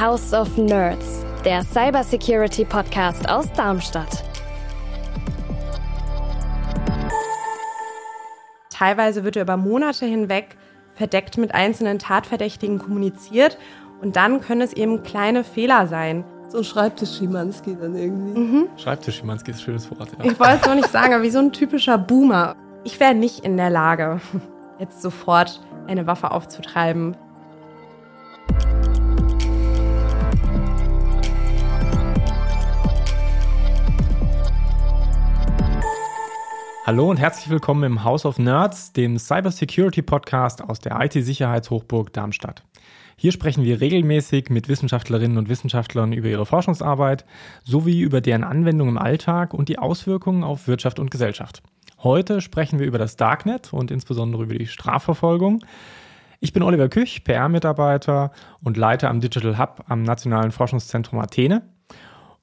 House of Nerds, der Cybersecurity Podcast aus Darmstadt. Teilweise wird über Monate hinweg verdeckt mit einzelnen Tatverdächtigen kommuniziert und dann können es eben kleine Fehler sein. So ein Schreibtisch-Schimanski dann irgendwie. Mhm. Schreibtisch-Schimanski ist ein schönes Wort. Ja. Ich wollte es noch nicht sagen, aber wie so ein typischer Boomer. Ich wäre nicht in der Lage, jetzt sofort eine Waffe aufzutreiben. Hallo und herzlich willkommen im House of Nerds, dem Cybersecurity Podcast aus der IT-Sicherheitshochburg Darmstadt. Hier sprechen wir regelmäßig mit Wissenschaftlerinnen und Wissenschaftlern über ihre Forschungsarbeit sowie über deren Anwendung im Alltag und die Auswirkungen auf Wirtschaft und Gesellschaft. Heute sprechen wir über das Darknet und insbesondere über die Strafverfolgung. Ich bin Oliver Küch, PR-Mitarbeiter und Leiter am Digital Hub am Nationalen Forschungszentrum Athene.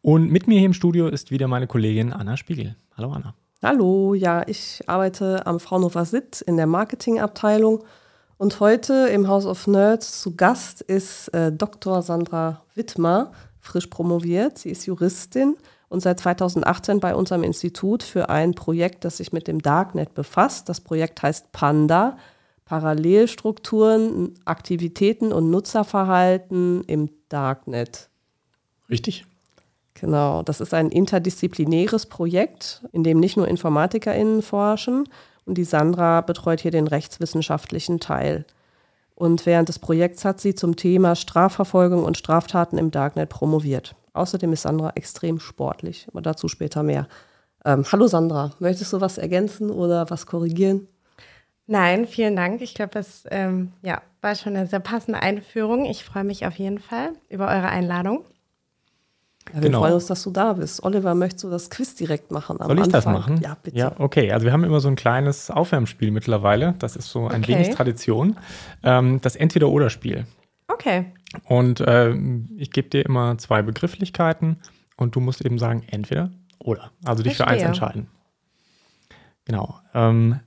Und mit mir hier im Studio ist wieder meine Kollegin Anna Spiegel. Hallo Anna. Hallo, ja, ich arbeite am Fraunhofer SIT in der Marketingabteilung und heute im House of Nerds zu Gast ist äh, Dr. Sandra Wittmer, frisch promoviert. Sie ist Juristin und seit 2018 bei unserem Institut für ein Projekt, das sich mit dem Darknet befasst. Das Projekt heißt Panda, Parallelstrukturen, Aktivitäten und Nutzerverhalten im Darknet. Richtig. Genau, das ist ein interdisziplinäres Projekt, in dem nicht nur InformatikerInnen forschen und die Sandra betreut hier den rechtswissenschaftlichen Teil. Und während des Projekts hat sie zum Thema Strafverfolgung und Straftaten im Darknet promoviert. Außerdem ist Sandra extrem sportlich, aber dazu später mehr. Ähm, hallo Sandra, möchtest du was ergänzen oder was korrigieren? Nein, vielen Dank. Ich glaube, das ähm, ja, war schon eine sehr passende Einführung. Ich freue mich auf jeden Fall über eure Einladung. Ja, wir genau. freuen uns, dass du da bist. Oliver, möchtest du das Quiz direkt machen? Soll ich Anfang? das machen? Ja, bitte. Ja, okay. Also wir haben immer so ein kleines Aufwärmspiel mittlerweile. Das ist so ein okay. wenig Tradition. Ähm, das Entweder-Oder-Spiel. Okay. Und äh, ich gebe dir immer zwei Begrifflichkeiten und du musst eben sagen, entweder oder. Also dich Verstehe. für eins entscheiden. Genau. Ähm,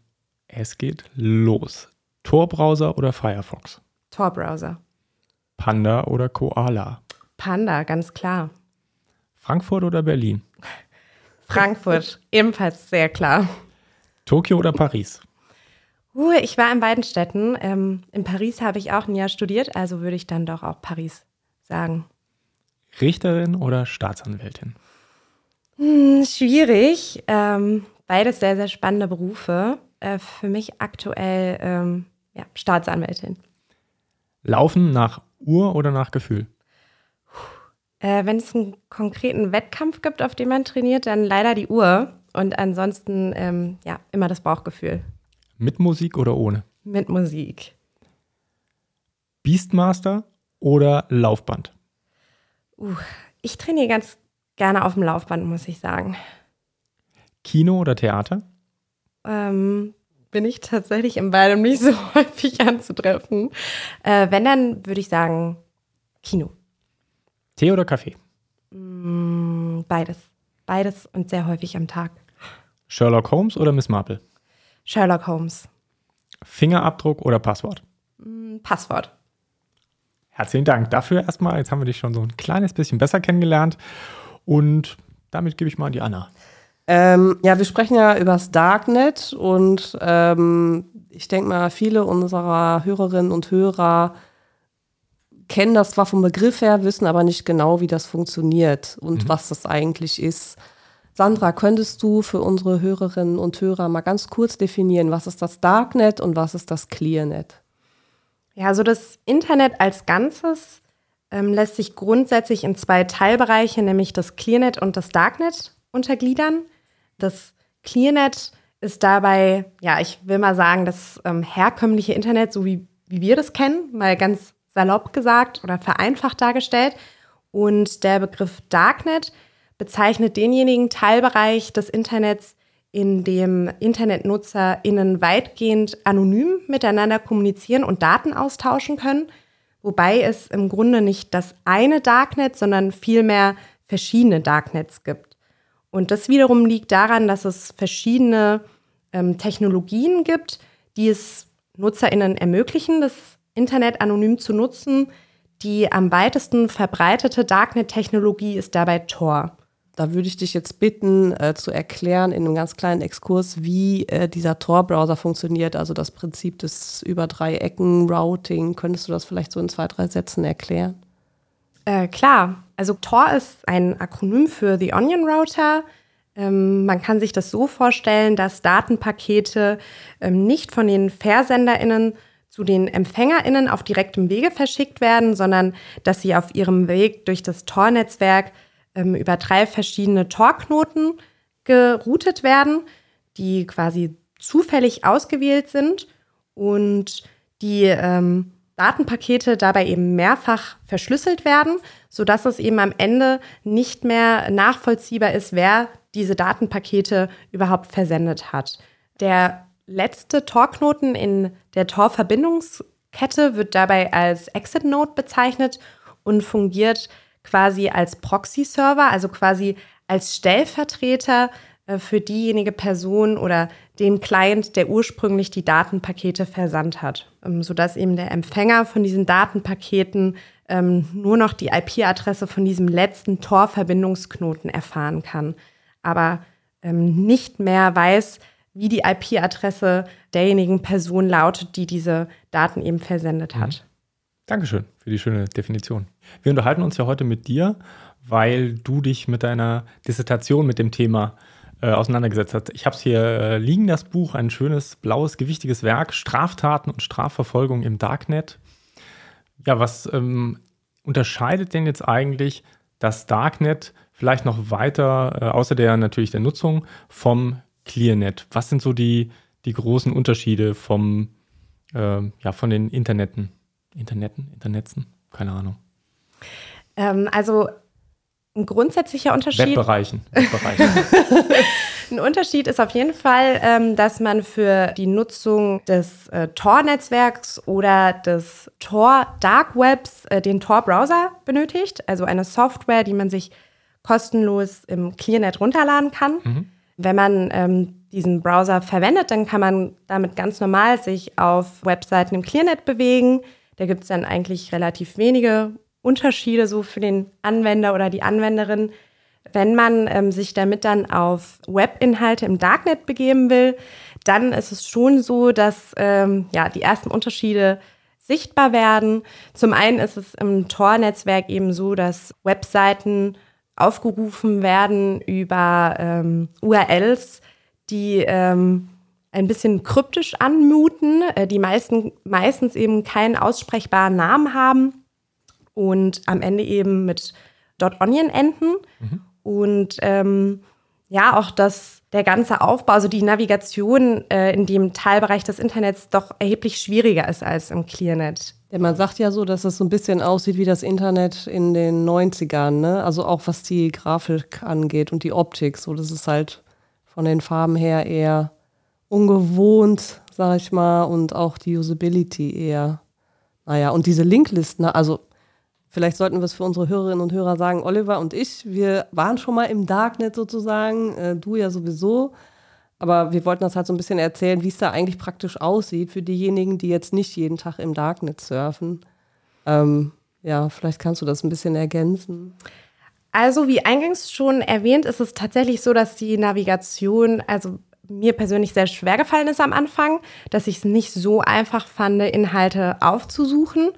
es geht los. Tor-Browser oder Firefox? Tor-Browser. Panda oder Koala? Panda, ganz klar. Frankfurt oder Berlin? Frankfurt, ebenfalls sehr klar. Tokio oder Paris? Uh, ich war in beiden Städten. Ähm, in Paris habe ich auch ein Jahr studiert, also würde ich dann doch auch Paris sagen. Richterin oder Staatsanwältin? Hm, schwierig. Ähm, beides sehr, sehr spannende Berufe. Äh, für mich aktuell ähm, ja, Staatsanwältin. Laufen nach Uhr oder nach Gefühl? Äh, wenn es einen konkreten Wettkampf gibt, auf dem man trainiert, dann leider die Uhr. Und ansonsten, ähm, ja, immer das Bauchgefühl. Mit Musik oder ohne? Mit Musik. Beastmaster oder Laufband? Uh, ich trainiere ganz gerne auf dem Laufband, muss ich sagen. Kino oder Theater? Ähm, bin ich tatsächlich in beidem nicht so häufig anzutreffen. Äh, wenn, dann würde ich sagen Kino. Tee oder Kaffee? Mm, beides. Beides und sehr häufig am Tag. Sherlock Holmes oder Miss Marple? Sherlock Holmes. Fingerabdruck oder Passwort? Mm, Passwort. Herzlichen Dank dafür erstmal. Jetzt haben wir dich schon so ein kleines bisschen besser kennengelernt. Und damit gebe ich mal an die Anna. Ähm, ja, wir sprechen ja über das Darknet und ähm, ich denke mal, viele unserer Hörerinnen und Hörer kennen das zwar vom Begriff her, wissen aber nicht genau, wie das funktioniert und mhm. was das eigentlich ist. Sandra, könntest du für unsere Hörerinnen und Hörer mal ganz kurz definieren, was ist das Darknet und was ist das Clearnet? Ja, also das Internet als Ganzes ähm, lässt sich grundsätzlich in zwei Teilbereiche, nämlich das Clearnet und das Darknet, untergliedern. Das Clearnet ist dabei, ja, ich will mal sagen, das ähm, herkömmliche Internet, so wie, wie wir das kennen, mal ganz salopp gesagt oder vereinfacht dargestellt. Und der Begriff Darknet bezeichnet denjenigen Teilbereich des Internets, in dem InternetnutzerInnen weitgehend anonym miteinander kommunizieren und Daten austauschen können, wobei es im Grunde nicht das eine Darknet, sondern vielmehr verschiedene Darknets gibt. Und das wiederum liegt daran, dass es verschiedene ähm, Technologien gibt, die es NutzerInnen ermöglichen, das Internet anonym zu nutzen, Die am weitesten verbreitete Darknet-Technologie ist dabei Tor. Da würde ich dich jetzt bitten, äh, zu erklären in einem ganz kleinen Exkurs, wie äh, dieser Tor-Browser funktioniert, also das Prinzip des über drei Ecken Routing. Könntest du das vielleicht so in zwei, drei Sätzen erklären? Äh, klar. Also Tor ist ein Akronym für The Onion Router. Ähm, man kann sich das so vorstellen, dass Datenpakete ähm, nicht von den VersenderInnen zu den EmpfängerInnen auf direktem Wege verschickt werden, sondern dass sie auf ihrem Weg durch das Tor-Netzwerk ähm, über drei verschiedene Tor-Knoten geroutet werden, die quasi zufällig ausgewählt sind und die ähm, Datenpakete dabei eben mehrfach verschlüsselt werden, sodass es eben am Ende nicht mehr nachvollziehbar ist, wer diese Datenpakete überhaupt versendet hat. Der letzte Tor-Knoten in der Tor-Verbindungskette wird dabei als Exit-Node bezeichnet und fungiert quasi als Proxy-Server, also quasi als Stellvertreter äh, für diejenige Person oder den Client, der ursprünglich die Datenpakete versandt hat, ähm, sodass eben der Empfänger von diesen Datenpaketen ähm, nur noch die IP-Adresse von diesem letzten Tor-Verbindungsknoten erfahren kann, aber ähm, nicht mehr weiß, wie die IP-Adresse derjenigen Person lautet, die diese Daten eben versendet hat. Mhm. Dankeschön für die schöne Definition. Wir unterhalten uns ja heute mit dir, weil du dich mit deiner Dissertation mit dem Thema äh, auseinandergesetzt hast. Ich habe es hier äh, liegen, das Buch, ein schönes, blaues, gewichtiges Werk, Straftaten und Strafverfolgung im Darknet. Ja, was ähm, unterscheidet denn jetzt eigentlich das Darknet vielleicht noch weiter, äh, außer der natürlich der Nutzung, vom ClearNet? Was sind so die, die großen Unterschiede vom, äh, ja, von den Interneten? Internetten, Internetzen? Keine Ahnung. Ähm, also ein grundsätzlicher Unterschied. Webbereichen. Webbereichen. ein Unterschied ist auf jeden Fall, ähm, dass man für die Nutzung des äh, Tor-Netzwerks oder des Tor Dark Webs äh, den Tor-Browser benötigt, also eine Software, die man sich kostenlos im ClearNet runterladen kann. Mhm. Wenn man ähm, diesen Browser verwendet, dann kann man damit ganz normal sich auf Webseiten im ClearNet bewegen. Da gibt es dann eigentlich relativ wenige Unterschiede so für den Anwender oder die Anwenderin. Wenn man ähm, sich damit dann auf Webinhalte im Darknet begeben will, dann ist es schon so, dass ähm, ja, die ersten Unterschiede sichtbar werden. Zum einen ist es im Tor-Netzwerk eben so, dass Webseiten aufgerufen werden über ähm, URLs, die ähm, ein bisschen kryptisch anmuten, äh, die meisten, meistens eben keinen aussprechbaren Namen haben und am Ende eben mit .onion enden. Mhm. Und ähm, ja, auch dass der ganze Aufbau, also die Navigation äh, in dem Teilbereich des Internets doch erheblich schwieriger ist als im ClearNet. Ja, man sagt ja so, dass es so ein bisschen aussieht wie das Internet in den 90ern, ne? Also auch was die Grafik angeht und die Optik. So, das ist halt von den Farben her eher ungewohnt, sag ich mal, und auch die Usability eher. Naja, und diese Linklisten, also vielleicht sollten wir es für unsere Hörerinnen und Hörer sagen, Oliver und ich, wir waren schon mal im Darknet sozusagen, äh, du ja sowieso. Aber wir wollten das halt so ein bisschen erzählen, wie es da eigentlich praktisch aussieht für diejenigen, die jetzt nicht jeden Tag im Darknet surfen. Ähm, ja, vielleicht kannst du das ein bisschen ergänzen. Also, wie eingangs schon erwähnt, ist es tatsächlich so, dass die Navigation, also mir persönlich sehr schwer gefallen ist am Anfang, dass ich es nicht so einfach fand, Inhalte aufzusuchen.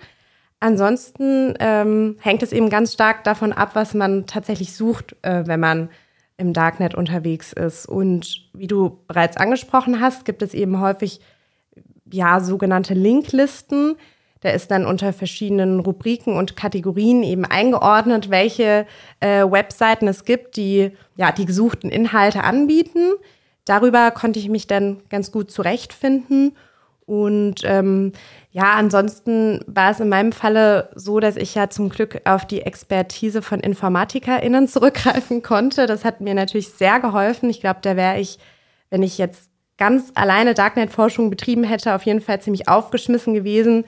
Ansonsten ähm, hängt es eben ganz stark davon ab, was man tatsächlich sucht, äh, wenn man im Darknet unterwegs ist. Und wie du bereits angesprochen hast, gibt es eben häufig ja sogenannte Linklisten. Da ist dann unter verschiedenen Rubriken und Kategorien eben eingeordnet, welche äh, Webseiten es gibt, die ja die gesuchten Inhalte anbieten darüber konnte ich mich dann ganz gut zurechtfinden. Und ähm, ja, ansonsten war es in meinem Falle so, dass ich ja zum Glück auf die Expertise von InformatikerInnen zurückgreifen konnte. Das hat mir natürlich sehr geholfen. Ich glaube, da wäre ich, wenn ich jetzt ganz alleine Darknet-Forschung betrieben hätte, auf jeden Fall ziemlich aufgeschmissen gewesen,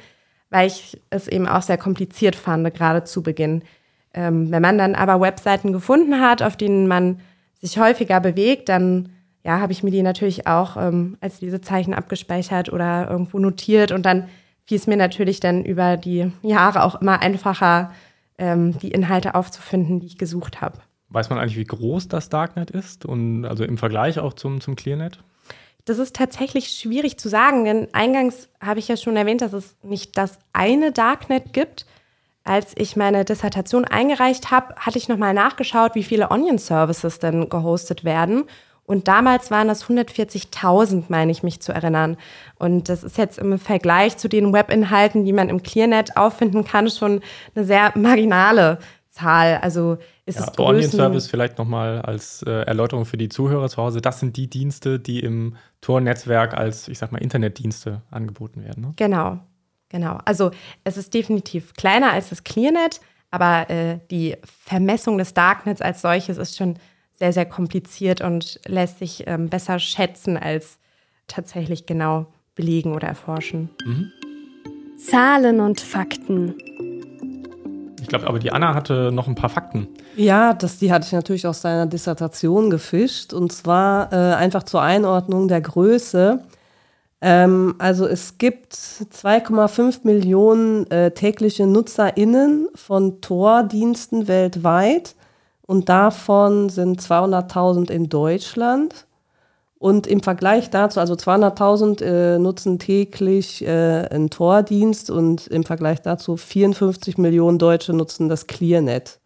weil ich es eben auch sehr kompliziert fand, gerade zu Beginn. Ähm, wenn man dann aber Webseiten gefunden hat, auf denen man sich häufiger bewegt, dann ja, habe ich mir die natürlich auch ähm, als Lesezeichen abgespeichert oder irgendwo notiert und dann fiel es mir natürlich dann über die Jahre auch immer einfacher, ähm, die Inhalte aufzufinden, die ich gesucht habe. Weiß man eigentlich, wie groß das Darknet ist und also im Vergleich auch zum, zum Clearnet? Das ist tatsächlich schwierig zu sagen, denn eingangs habe ich ja schon erwähnt, dass es nicht das eine Darknet gibt. Als ich meine Dissertation eingereicht habe, hatte ich nochmal nachgeschaut, wie viele Onion-Services denn gehostet werden. Und damals waren das 140.000, meine ich mich zu erinnern. Und das ist jetzt im Vergleich zu den Webinhalten, die man im Clearnet auffinden kann, schon eine sehr marginale Zahl. Also ist ja, es Größen Onion Service vielleicht nochmal als äh, Erläuterung für die Zuhörer zu Hause. Das sind die Dienste, die im Tor-Netzwerk als, ich sag mal, Internetdienste angeboten werden. Ne? Genau, genau. Also es ist definitiv kleiner als das Clearnet, aber äh, die Vermessung des Darknets als solches ist schon sehr, sehr kompliziert und lässt sich ähm, besser schätzen als tatsächlich genau belegen oder erforschen. Mhm. Zahlen und Fakten. Ich glaube, aber die Anna hatte noch ein paar Fakten. Ja, das, die hatte ich natürlich aus seiner Dissertation gefischt. Und zwar äh, einfach zur Einordnung der Größe. Ähm, also es gibt 2,5 Millionen äh, tägliche NutzerInnen von Tor-Diensten weltweit. Und davon sind 200.000 in Deutschland. Und im Vergleich dazu, also 200.000 äh, nutzen täglich äh, einen Tordienst und im Vergleich dazu 54 Millionen Deutsche nutzen das Clearnet.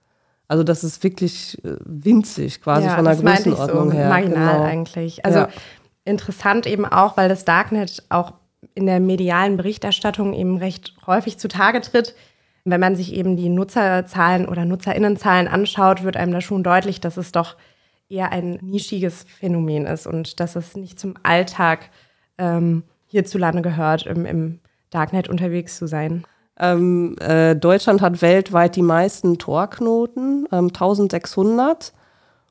Also das ist wirklich äh, winzig quasi ja, von der Größenordnung so her. Marginal genau. eigentlich. Also ja. interessant eben auch, weil das Darknet auch in der medialen Berichterstattung eben recht häufig zutage tritt. Wenn man sich eben die Nutzerzahlen oder Nutzerinnenzahlen anschaut, wird einem da schon deutlich, dass es doch eher ein nischiges Phänomen ist und dass es nicht zum Alltag ähm, hierzulande gehört, im, im Darknet unterwegs zu sein. Ähm, äh, Deutschland hat weltweit die meisten Torknoten, ähm, 1600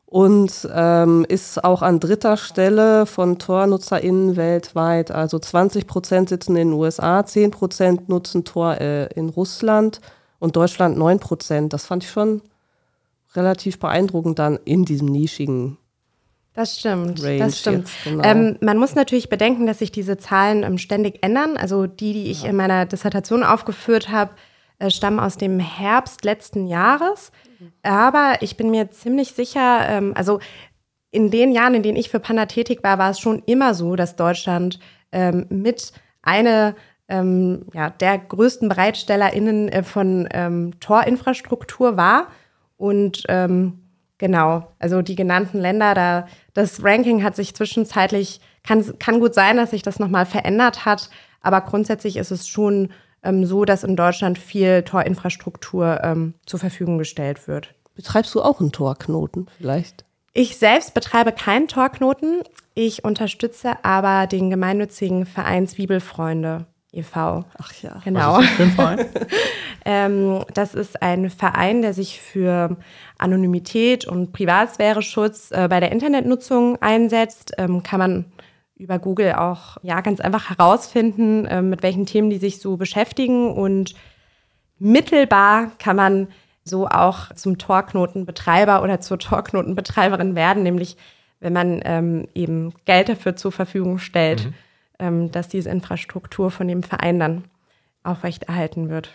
und ähm, ist auch an dritter Stelle von TornutzerInnen weltweit. Also 20 Prozent sitzen in den USA, 10 Prozent nutzen Tor äh, in Russland und Deutschland 9 Prozent. Das fand ich schon relativ beeindruckend dann in diesem nischigen das stimmt, Range das stimmt. Jetzt, genau. ähm, man muss natürlich bedenken, dass sich diese Zahlen ähm, ständig ändern. Also die, die ich ja. in meiner Dissertation aufgeführt habe, äh, stammen aus dem Herbst letzten Jahres. Aber ich bin mir ziemlich sicher, ähm, also in den Jahren, in denen ich für Panda tätig war, war es schon immer so, dass Deutschland ähm, mit eine ähm, ja, der größten BereitstellerInnen äh, von ähm, Torinfrastruktur war. Und ähm, genau, also die genannten Länder, da das Ranking hat sich zwischenzeitlich, kann, kann gut sein, dass sich das nochmal verändert hat, aber grundsätzlich ist es schon ähm, so, dass in Deutschland viel Torinfrastruktur ähm, zur Verfügung gestellt wird. Betreibst du auch einen Torknoten vielleicht? Ich selbst betreibe keinen Torknoten. Ich unterstütze aber den gemeinnützigen Verein Zwiebelfreunde e.V. Ach ja. Genau. Was ist das, für ein Verein? ähm, das ist ein Verein, der sich für Anonymität und Privatsphäre-Schutz äh, bei der Internetnutzung einsetzt. Ähm, kann man über Google auch ja ganz einfach herausfinden, äh, mit welchen Themen die sich so beschäftigen. Und mittelbar kann man so auch zum Torknotenbetreiber oder zur Torknotenbetreiberin werden, nämlich wenn man ähm, eben Geld dafür zur Verfügung stellt. Mhm ähm, dass diese Infrastruktur von dem Verein dann aufrechterhalten wird.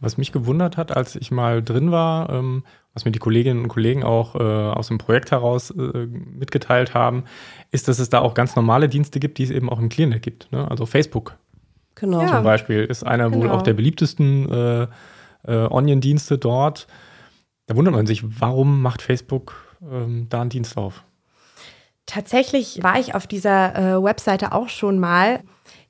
Was mich gewundert hat, als ich mal drin war, ähm, was mir die Kolleginnen und Kollegen auch äh, aus dem Projekt heraus äh, mitgeteilt haben, ist, dass es da auch ganz normale Dienste gibt, die es eben auch im Clearnet gibt. Ne? Also Facebook genau. zum. Beispiel ist einer genau. wohl auch der beliebtesten äh, äh, Onion-Dienste dort. Da wundert man sich, warum macht Facebook ähm, da einen Dienst auf? Tatsächlich war ich auf dieser äh, Webseite auch schon mal.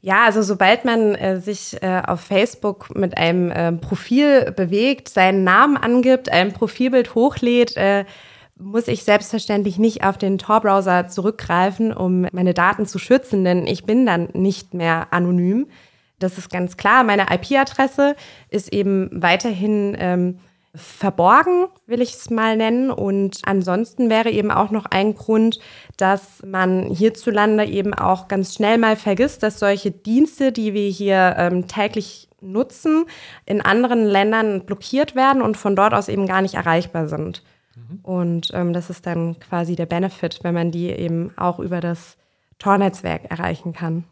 Ja, also sobald man äh, sich äh, auf Facebook mit einem äh, Profil bewegt, seinen Namen angibt, ein Profilbild hochlädt, äh, muss ich selbstverständlich nicht auf den Tor-Browser zurückgreifen, um meine Daten zu schützen, denn ich bin dann nicht mehr anonym. Das ist ganz klar. Meine IP-Adresse ist eben weiterhin ähm, verborgen, will ich es mal nennen. Und ansonsten wäre eben auch noch ein Grund, dass man hierzulande eben auch ganz schnell mal vergisst, dass solche Dienste, die wir hier ähm, täglich nutzen, in anderen Ländern blockiert werden und von dort aus eben gar nicht erreichbar sind. Mhm. Und ähm, das ist dann quasi der Benefit, wenn man die eben auch über das Tor-Netzwerk erreichen kann.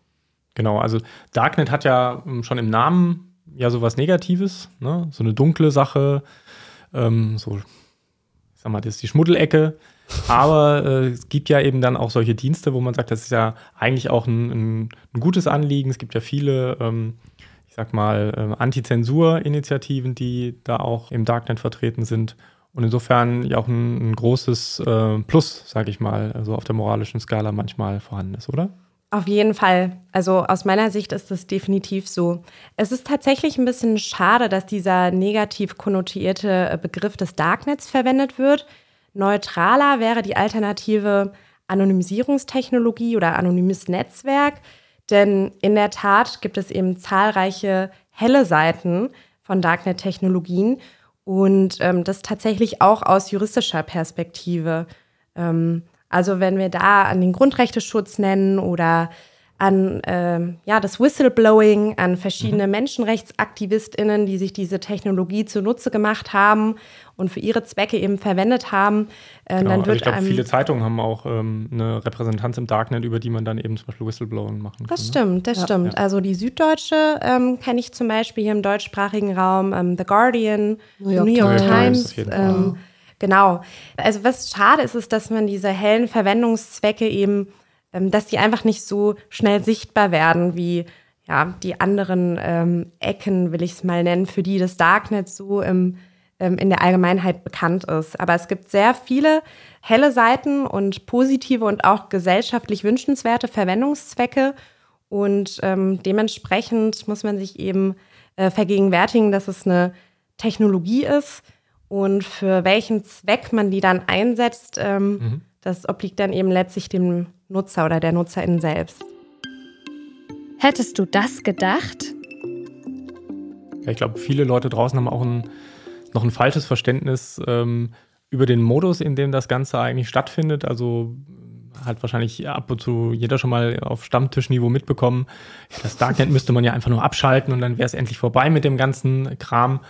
Genau, also Darknet hat ja ähm, schon im Namen ja sowas Negatives, ne? so eine dunkle Sache, ähm, so, ich sag mal, das ist die Schmuddelecke. Aber äh, es gibt ja eben dann auch solche Dienste, wo man sagt, das ist ja eigentlich auch ein, ein, ein gutes Anliegen. Es gibt ja viele, ähm, ich sag mal, äh, Anti-Zensur-Initiativen, die da auch im Darknet vertreten sind. Und insofern ja auch ein, ein großes äh, Plus, sage ich mal, also auf der moralischen Skala manchmal vorhanden ist, oder? Auf jeden Fall. Also aus meiner Sicht ist das definitiv so. Es ist tatsächlich ein bisschen schade, dass dieser negativ konnotierte äh, Begriff des Darknets verwendet wird. Neutraler wäre die Alternative Anonymisierungstechnologie oder anonymes Netzwerk. Denn in der Tat gibt es eben zahlreiche helle Seiten von Darknet-Technologien und ähm, das tatsächlich auch aus juristischer Perspektive. Ähm, also wenn wir da an den Grundrechteschutz nennen oder an äh, ja, das Whistleblowing, an verschiedene mhm. MenschenrechtsaktivistInnen, die sich diese Technologie zunutze gemacht haben und für ihre Zwecke eben verwendet haben. Äh, genau, dann wird also ich glaube, viele Zeitungen haben auch ähm, eine Repräsentanz im Darknet, über die man dann eben zum Beispiel Whistleblowing machen kann. Das ne? stimmt, das ja. stimmt. Also die Süddeutsche ähm, kenne ich zum Beispiel hier im deutschsprachigen Raum, ähm, The Guardian, New York, New York Times. Times genau. Also was schade ist, ist, dass man diese hellen Verwendungszwecke eben ähm, dass die einfach nicht so schnell sichtbar werden wie ja, die anderen ähm, Ecken, will ich es mal nennen, für die das Darknet so im, ähm, in der Allgemeinheit bekannt ist. Aber es gibt sehr viele helle Seiten und positive und auch gesellschaftlich wünschenswerte Verwendungszwecke. Und ähm, dementsprechend muss man sich eben äh, vergegenwärtigen, dass es eine Technologie ist und für welchen Zweck man die dann einsetzt, ähm, mhm. das obliegt dann eben letztlich dem Nutzer oder der Nutzerin selbst. Hättest du das gedacht? Ja, ich glaube, viele Leute draußen haben auch ein, noch ein falsches Verständnis ähm, über den Modus, in dem das Ganze eigentlich stattfindet. Also hat wahrscheinlich ab und zu jeder schon mal auf Stammtischniveau mitbekommen. Das Darknet müsste man ja einfach nur abschalten und dann wäre es endlich vorbei mit dem ganzen Kram.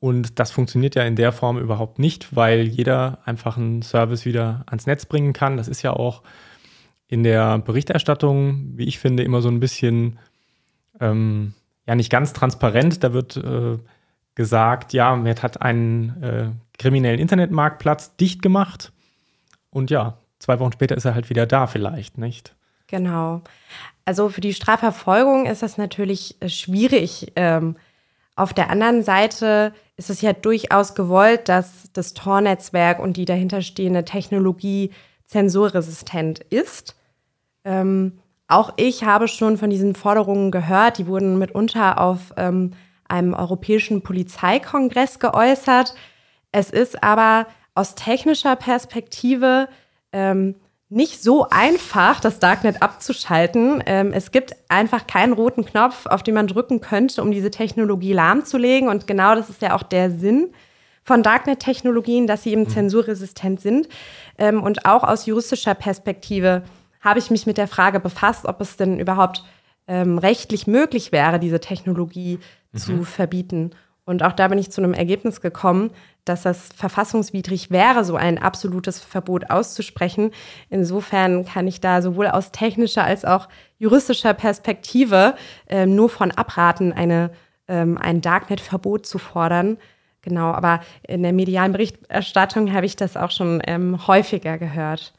Und das funktioniert ja in der Form überhaupt nicht, weil jeder einfach einen Service wieder ans Netz bringen kann. Das ist ja auch in der Berichterstattung, wie ich finde, immer so ein bisschen, ähm, ja, nicht ganz transparent. Da wird äh, gesagt, ja, Met hat einen äh, kriminellen Internetmarktplatz dicht gemacht. Und ja, zwei Wochen später ist er halt wieder da, vielleicht, nicht? Genau. Also für die Strafverfolgung ist das natürlich äh, schwierig. Ähm, auf der anderen Seite ist es ja durchaus gewollt, dass das Tor-Netzwerk und die dahinterstehende Technologie zensurresistent ist. Ähm, auch ich habe schon von diesen Forderungen gehört. Die wurden mitunter auf ähm, einem europäischen Polizeikongress geäußert. Es ist aber aus technischer Perspektive ähm, nicht so einfach, das Darknet abzuschalten. Ähm, es gibt einfach keinen roten Knopf, auf den man drücken könnte, um diese Technologie lahmzulegen. Und genau das ist ja auch der Sinn von Darknet-Technologien, dass sie eben mhm. zensurresistent sind. Ähm, und auch aus juristischer Perspektive habe ich mich mit der Frage befasst, ob es denn überhaupt ähm, rechtlich möglich wäre, diese Technologie mhm. zu verbieten. Und auch da bin ich zu einem Ergebnis gekommen, dass das verfassungswidrig wäre, so ein absolutes Verbot auszusprechen. Insofern kann ich da sowohl aus technischer als auch juristischer Perspektive ähm, nur von abraten, eine, ähm, ein Darknet-Verbot zu fordern. Genau, aber in der medialen Berichterstattung habe ich das auch schon ähm, häufiger gehört.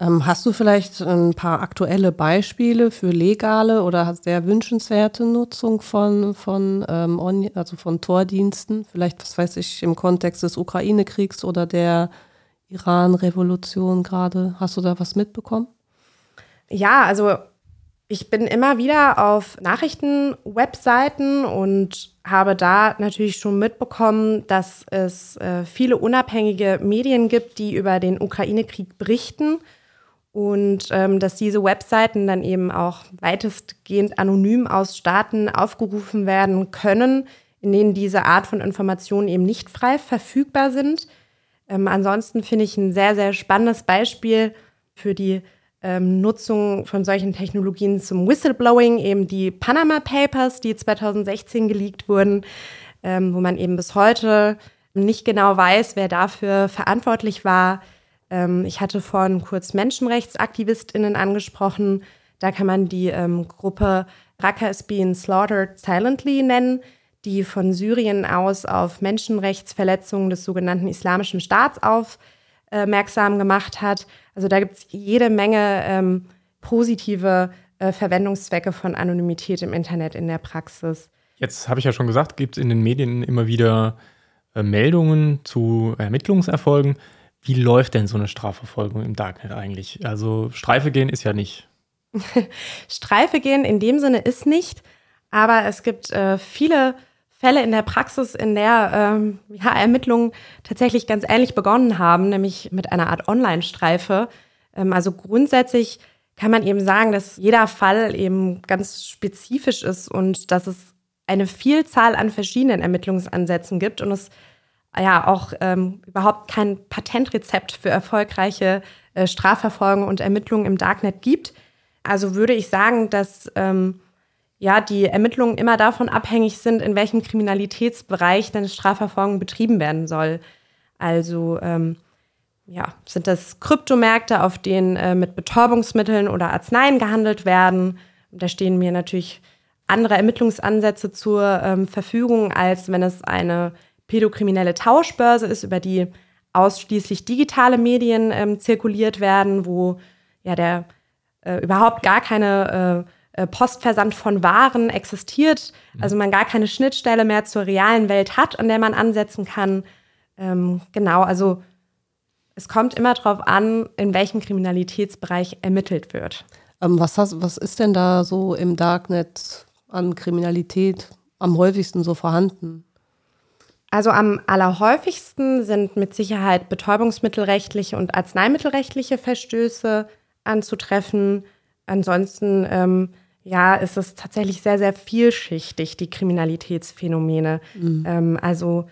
Ähm, hast du vielleicht ein paar aktuelle Beispiele für legale oder sehr wünschenswerte Nutzung von, von, ähm, also von Tordiensten? Vielleicht, was weiß ich, im Kontext des Ukraine-Kriegs oder der Iran-Revolution gerade. Hast du da was mitbekommen? Ja, also ich bin immer wieder auf Nachrichtenwebseiten und habe da natürlich schon mitbekommen, dass es äh, viele unabhängige Medien gibt, die über den Ukraine-Krieg berichten und ähm, dass diese Webseiten dann eben auch weitestgehend anonym aus Staaten aufgerufen werden können, in denen diese Art von Informationen eben nicht frei verfügbar sind. Ähm, ansonsten finde ich ein sehr, sehr spannendes Beispiel für die ähm, Nutzung von solchen Technologien zum Whistleblowing, eben die Panama Papers, die 2016 geleakt wurden, ähm, wo man eben bis heute nicht genau weiß, wer dafür verantwortlich war. Ähm, ich hatte vorhin kurz MenschenrechtsaktivistInnen angesprochen. Da kann man die ähm, Gruppe Raqqa is being slaughtered silently nennen, die von Syrien aus auf Menschenrechtsverletzungen des sogenannten Islamischen Staats aufmerksam gemacht hat. Also da gibt es jede Menge ähm, positive äh, Verwendungszwecke von Anonymität im Internet in der Praxis. Jetzt habe ich ja schon gesagt, gibt es in den Medien immer wieder äh, Meldungen zu Ermittlungserfolgen. Wie läuft denn so eine Strafverfolgung im Darknet eigentlich? Also Streife gehen ist ja nicht. Streife gehen in dem Sinne ist nicht, aber es gibt äh, viele Fälle in der Praxis, in der ähm, ja, Ermittlungen tatsächlich ganz ähnlich begonnen haben, nämlich mit einer Art Online-Streife. Ähm, also grundsätzlich kann man eben sagen, dass jeder Fall eben ganz spezifisch ist und dass es eine Vielzahl an verschiedenen Ermittlungsansätzen gibt und es ja auch ähm, überhaupt kein Patentrezept für erfolgreiche äh, Strafverfolgung und Ermittlungen im Darknet gibt. Also würde ich sagen, dass ähm, ja die Ermittlungen immer davon abhängig sind, in welchem Kriminalitätsbereich denn Strafverfolgung betrieben werden soll. Also ähm, ja, sind das Kryptomärkte, auf denen äh, mit Betäubungsmitteln oder Arzneien gehandelt werden. Da stehen mir natürlich andere Ermittlungsansätze zur ähm, Verfügung, als wenn es eine pädokriminelle Tauschbörse ist, über die ausschließlich digitale Medien ähm, zirkuliert werden, wo ja der äh, überhaupt gar keine äh, äh, Postversand von Waren existiert, mhm. also man gar keine Schnittstelle mehr zur realen Welt hat, an der man ansetzen kann. Ähm, genau, also es kommt immer darauf an, in welchem Kriminalitätsbereich ermittelt wird. Ähm, was, hast, was ist denn da so im Darknet an Kriminalität am häufigsten so vorhanden? Also am allerhäufigsten sind mit Sicherheit betäubungsmittelrechtliche und arzneimittelrechtliche Verstöße anzutreffen. Ansonsten ähm, ja, ist es tatsächlich sehr, sehr vielschichtig, die Kriminalitätsphänomene. Mhm. Ähm, also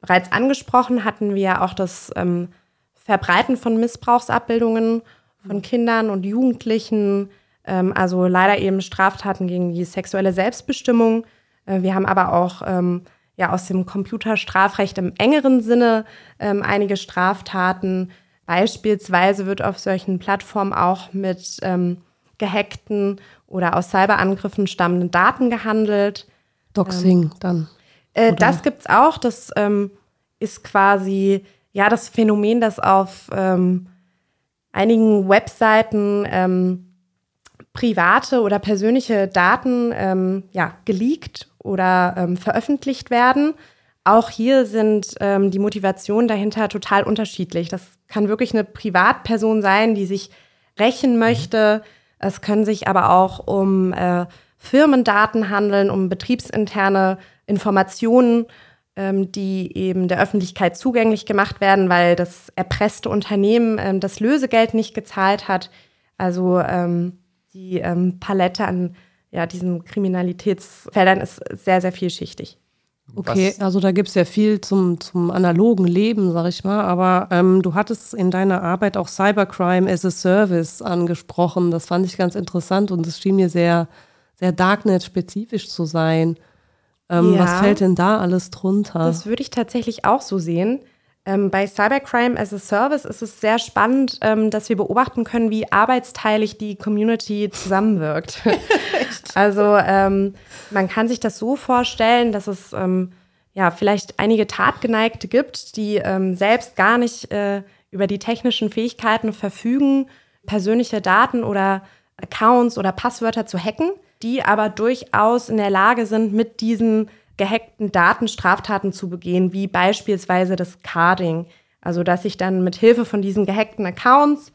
bereits angesprochen hatten wir ja auch das ähm, Verbreiten von Missbrauchsabbildungen von Kindern und Jugendlichen, ähm, also leider eben Straftaten gegen die sexuelle Selbstbestimmung. Äh, wir haben aber auch ähm, ja aus dem Computerstrafrecht im engeren Sinne ähm, einige Straftaten, Beispielsweise wird auf solchen Plattformen auch mit ähm, gehackten oder aus Cyberangriffen stammenden Daten gehandelt. Doxing ähm, dann. Äh, das gibt es auch. Das ähm, ist quasi ja das Phänomen, dass auf ähm, einigen Webseiten ähm, private oder persönliche Daten ähm, ja, geleakt oder veröffentlicht werden. Auch hier sind ähm, die Motivationen dahinter total unterschiedlich. Das kann wirklich eine Privatperson sein, die sich rächen möchte. Es können sich aber auch um äh, Firmendaten handeln, um betriebsinterne Informationen, ähm, die eben der Öffentlichkeit zugänglich gemacht werden, weil das erpresste Unternehmen ähm, das Lösegeld nicht gezahlt hat. Also ähm, die ähm, Palette an ja, diesen Kriminalitätsfeldern ist sehr, sehr vielschichtig. Okay, Was? also da gibt es ja viel zum, zum analogen Leben, sag ich mal. Aber ähm, du hattest in deiner Arbeit auch Cybercrime as a Service angesprochen. Das fand ich ganz interessant und es schien mir sehr, sehr Darknet-spezifisch zu sein. Ähm, ja, was fällt denn da alles drunter? Das würde ich tatsächlich auch so sehen. Ähm, bei Cybercrime as a Service ist es sehr spannend, ähm, dass wir beobachten können, wie arbeitsteilig die Community zusammenwirkt. also ähm, man kann sich das so vorstellen, dass es ähm, ja vielleicht einige Tatgeneigte gibt, die ähm, selbst gar nicht äh, über die technischen Fähigkeiten verfügen, persönliche Daten oder Accounts oder Passwörter zu hacken, die aber durchaus in der Lage sind, mit diesen gehackten Daten Straftaten zu begehen, wie beispielsweise das Carding. Also dass ich dann mit Hilfe von diesen gehackten Accounts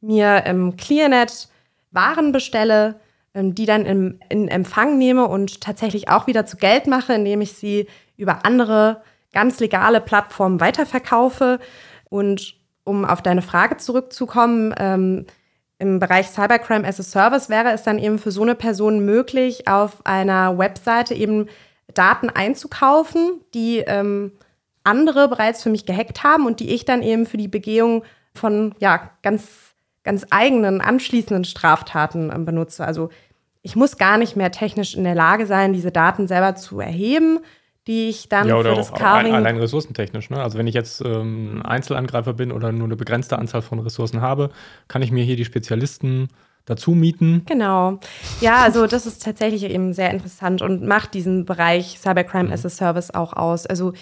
mir im Clearnet Waren bestelle, ähm, die dann im, in Empfang nehme und tatsächlich auch wieder zu Geld mache, indem ich sie über andere ganz legale Plattformen weiterverkaufe. Und um auf deine Frage zurückzukommen, ähm, im Bereich Cybercrime as a Service wäre es dann eben für so eine Person möglich, auf einer Webseite eben Daten einzukaufen, die ähm, andere bereits für mich gehackt haben und die ich dann eben für die Begehung von ja, ganz, ganz eigenen anschließenden Straftaten ähm, benutze. Also ich muss gar nicht mehr technisch in der Lage sein, diese Daten selber zu erheben, die ich dann ja, oder für das Carving... Allein ressourcentechnisch. Ne? Also wenn ich jetzt ähm, Einzelangreifer bin oder nur eine begrenzte Anzahl von Ressourcen habe, kann ich mir hier die Spezialisten dazu mieten. Genau. Ja, also das ist tatsächlich eben sehr interessant und macht diesen Bereich Cybercrime mhm. as a Service auch aus. Also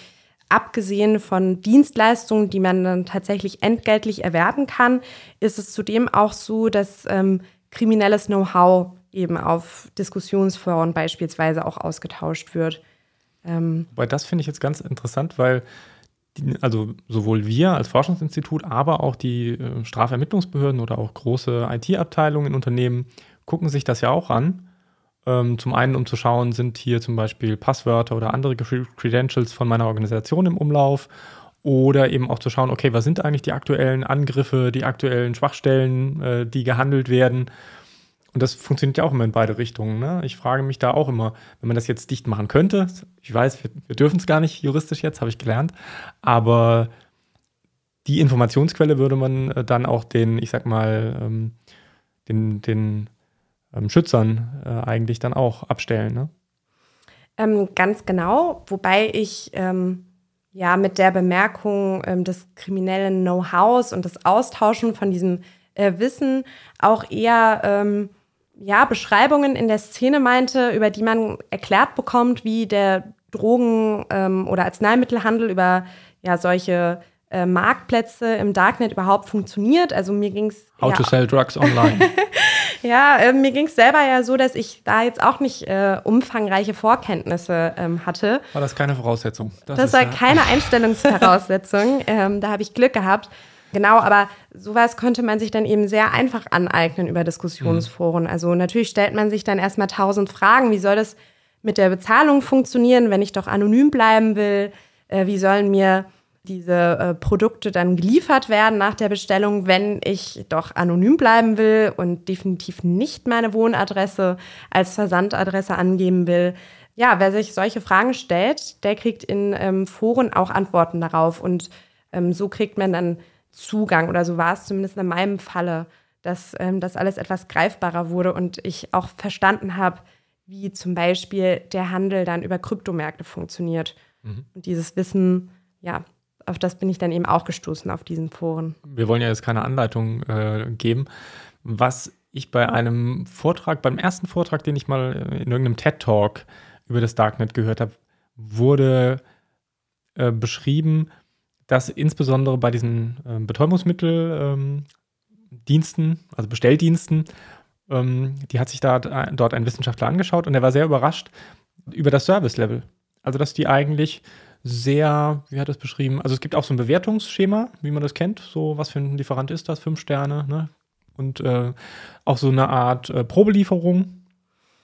abgesehen von Dienstleistungen, die man dann tatsächlich entgeltlich erwerben kann, ist es zudem auch so, dass ähm, kriminelles Know-how eben auf Diskussionsforen beispielsweise auch ausgetauscht wird. Ähm Wobei das finde ich jetzt ganz interessant, weil die, also sowohl wir als Forschungsinstitut, aber auch die äh, Strafermittlungsbehörden oder auch große IT-Abteilungen in Unternehmen gucken sich das ja auch an. Ähm, zum einen, um zu schauen, sind hier zum Beispiel Passwörter oder andere Credentials von meiner Organisation im Umlauf. Oder eben auch zu schauen, okay, was sind eigentlich die aktuellen Angriffe, die aktuellen Schwachstellen, äh, die gehandelt werden und das funktioniert ja auch immer in beide Richtungen. Ne? Ich frage mich da auch immer, wenn man das jetzt dicht machen könnte, ich weiß, wir, wir dürfen es gar nicht juristisch jetzt, habe ich gelernt, aber die Informationsquelle würde man äh, dann auch den, ich sag mal, ähm, den, den ähm, Schützern äh, eigentlich dann auch abstellen. Ne? Ähm, ganz genau, wobei ich ähm, ja mit der Bemerkung ähm, des kriminellen Know-hows und das Austauschen von diesem äh, Wissen auch eher ähm, ja, Beschreibungen in der Szene meinte, über die man erklärt bekommt, wie der Drogen- ähm, oder Arzneimittelhandel über ja, solche äh, Marktplätze im Darknet überhaupt funktioniert. Also mir ging es. How ja, to sell drugs online. ja, äh, mir ging es selber ja so, dass ich da jetzt auch nicht äh, umfangreiche Vorkenntnisse ähm, hatte. War das keine Voraussetzung? Das, das war ja keine Einstellungsvoraussetzung. ähm, da habe ich Glück gehabt. Genau, aber sowas konnte man sich dann eben sehr einfach aneignen über Diskussionsforen. Mhm. Also natürlich stellt man sich dann erstmal tausend Fragen. Wie soll das mit der Bezahlung funktionieren, wenn ich doch anonym bleiben will? Äh, wie sollen mir diese äh, Produkte dann geliefert werden nach der Bestellung, wenn ich doch anonym bleiben will und definitiv nicht meine Wohnadresse als Versandadresse angeben will? Ja, wer sich solche Fragen stellt, der kriegt in ähm, Foren auch Antworten darauf. Und ähm, so kriegt man dann Zugang oder so war es zumindest in meinem Falle, dass ähm, das alles etwas greifbarer wurde und ich auch verstanden habe, wie zum Beispiel der Handel dann über Kryptomärkte funktioniert. Mhm. Und dieses Wissen, ja, auf das bin ich dann eben auch gestoßen auf diesen Foren. Wir wollen ja jetzt keine Anleitung äh, geben. Was ich bei einem Vortrag, beim ersten Vortrag, den ich mal in irgendeinem TED-Talk über das Darknet gehört habe, wurde äh, beschrieben, dass insbesondere bei diesen ähm, Betäubungsmitteldiensten, ähm, also Bestelldiensten, ähm, die hat sich da dort ein Wissenschaftler angeschaut und er war sehr überrascht über das Service-Level. Also, dass die eigentlich sehr, wie hat er es beschrieben? Also, es gibt auch so ein Bewertungsschema, wie man das kennt. So, was für ein Lieferant ist das? Fünf Sterne, ne? Und äh, auch so eine Art äh, Probelieferung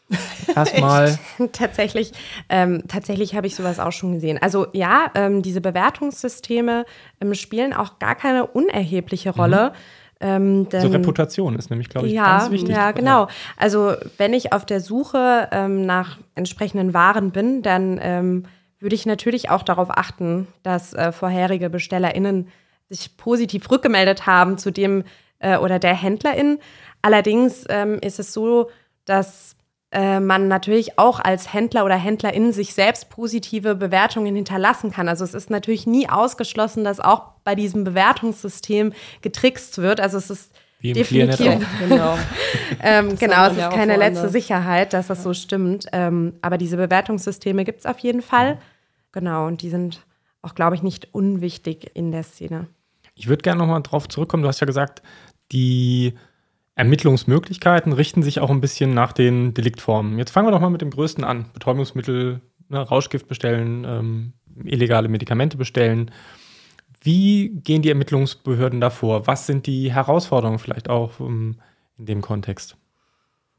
Erstmal. tatsächlich, ähm, tatsächlich habe ich sowas auch schon gesehen. Also ja, ähm, diese Bewertungssysteme ähm, spielen auch gar keine unerhebliche Rolle. Mhm. Denn, so Reputation ist nämlich, glaube ich, ja, ganz wichtig. Ja, genau. Also wenn ich auf der Suche ähm, nach entsprechenden Waren bin, dann ähm, würde ich natürlich auch darauf achten, dass äh, vorherige BestellerInnen sich positiv rückgemeldet haben zu dem äh, oder der HändlerIn. Allerdings ähm, ist es so, dass äh, man natürlich auch als Händler oder Händlerin sich selbst positive Bewertungen hinterlassen kann. Also es ist natürlich nie ausgeschlossen, dass auch bei diesem Bewertungssystem getrickst wird. Also es ist Wie im definitiv genau. ähm, genau, es ist ja keine letzte Sicherheit, dass das so stimmt. Ähm, aber diese Bewertungssysteme gibt es auf jeden Fall. Genau, und die sind auch, glaube ich, nicht unwichtig in der Szene. Ich würde gerne nochmal drauf zurückkommen. Du hast ja gesagt, die Ermittlungsmöglichkeiten richten sich auch ein bisschen nach den Deliktformen. Jetzt fangen wir doch mal mit dem größten an. Betäubungsmittel, ne, Rauschgift bestellen, ähm, illegale Medikamente bestellen. Wie gehen die Ermittlungsbehörden davor? Was sind die Herausforderungen vielleicht auch um, ähm, in dem Kontext?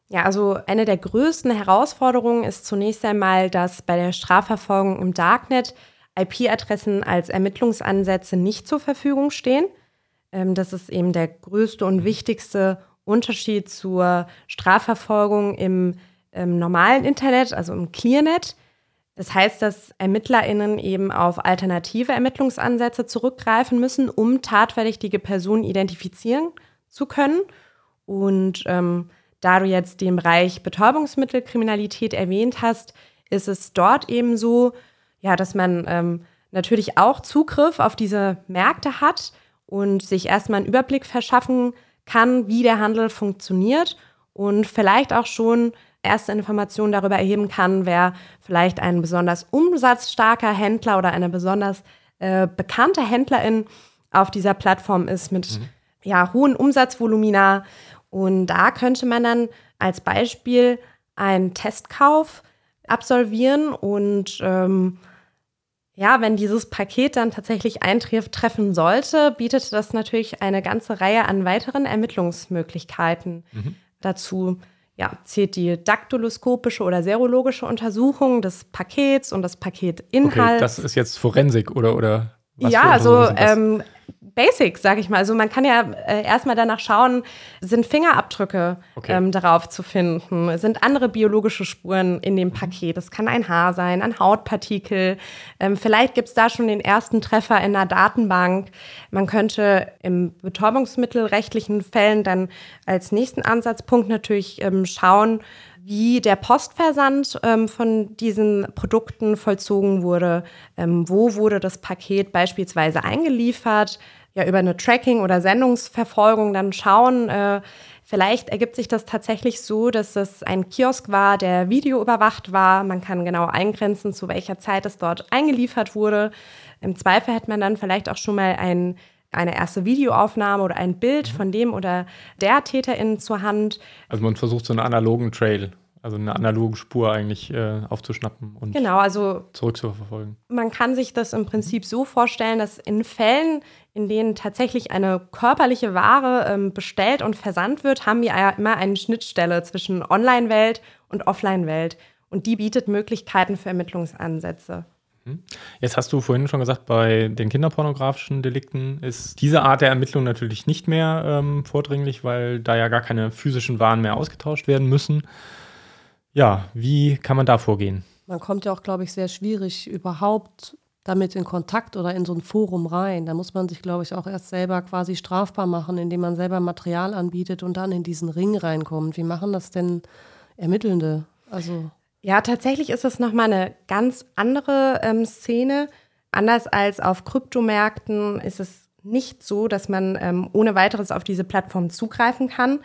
Ja, also eine der größten Herausforderungen ist zunächst einmal, dass bei der Strafverfolgung im Darknet IP-Adressen als Ermittlungsansätze nicht zur Verfügung stehen. Ähm, das ist eben der größte und wichtigste Unterschied zur Strafverfolgung im, im normalen Internet, also im Clearnet. Das heißt, dass ErmittlerInnen eben auf alternative Ermittlungsansätze zurückgreifen müssen, um tatverdächtige Personen identifizieren zu können. Und ähm, da du jetzt den Bereich Betäubungsmittelkriminalität erwähnt hast, ist es dort eben so, ja, dass man ähm, natürlich auch Zugriff auf diese Märkte hat und sich erstmal einen Überblick verschaffen kann, wie der Handel funktioniert und vielleicht auch schon erste Informationen darüber erheben kann, wer vielleicht ein besonders umsatzstarker Händler oder eine besonders äh, bekannte Händlerin auf dieser Plattform ist mit mhm. ja, hohen Umsatzvolumina. Und da könnte man dann als Beispiel einen Testkauf absolvieren und ähm, ja, wenn dieses Paket dann tatsächlich eintreffen sollte, bietet das natürlich eine ganze Reihe an weiteren Ermittlungsmöglichkeiten mhm. dazu. Ja, zählt die daktyloskopische oder serologische Untersuchung des Pakets und des Paketinhalts. Okay, das ist jetzt Forensik oder, oder was Ja, also ähm, Basics, sag ich mal. Also man kann ja äh, erstmal danach schauen, sind Fingerabdrücke okay. ähm, darauf zu finden? Sind andere biologische Spuren in dem Paket? Das kann ein Haar sein, ein Hautpartikel. Ähm, vielleicht gibt es da schon den ersten Treffer in der Datenbank. Man könnte im betäubungsmittelrechtlichen Fällen dann als nächsten Ansatzpunkt natürlich ähm, schauen, wie der Postversand ähm, von diesen Produkten vollzogen wurde. Ähm, wo wurde das Paket beispielsweise eingeliefert? Ja, über eine Tracking- oder Sendungsverfolgung dann schauen. Äh, vielleicht ergibt sich das tatsächlich so, dass es ein Kiosk war, der videoüberwacht war. Man kann genau eingrenzen, zu welcher Zeit es dort eingeliefert wurde. Im Zweifel hätte man dann vielleicht auch schon mal ein eine erste Videoaufnahme oder ein Bild mhm. von dem oder der Täterin zur Hand. Also man versucht so einen analogen Trail, also eine analoge Spur eigentlich äh, aufzuschnappen und genau, also zurückzuverfolgen. Man kann sich das im Prinzip so vorstellen, dass in Fällen, in denen tatsächlich eine körperliche Ware ähm, bestellt und versandt wird, haben wir ja immer eine Schnittstelle zwischen Online-Welt und Offline-Welt. Und die bietet Möglichkeiten für Ermittlungsansätze. Mhm. Jetzt hast du vorhin schon gesagt, bei den kinderpornografischen Delikten ist diese Art der Ermittlung natürlich nicht mehr ähm, vordringlich, weil da ja gar keine physischen Waren mehr ausgetauscht werden müssen. Ja, wie kann man da vorgehen? Man kommt ja auch, glaube ich, sehr schwierig überhaupt damit in Kontakt oder in so ein Forum rein. Da muss man sich, glaube ich, auch erst selber quasi strafbar machen, indem man selber Material anbietet und dann in diesen Ring reinkommt. Wie machen das denn Ermittelnde? Also ja, tatsächlich ist es nochmal eine ganz andere ähm, Szene. Anders als auf Kryptomärkten ist es nicht so, dass man ähm, ohne weiteres auf diese Plattform zugreifen kann.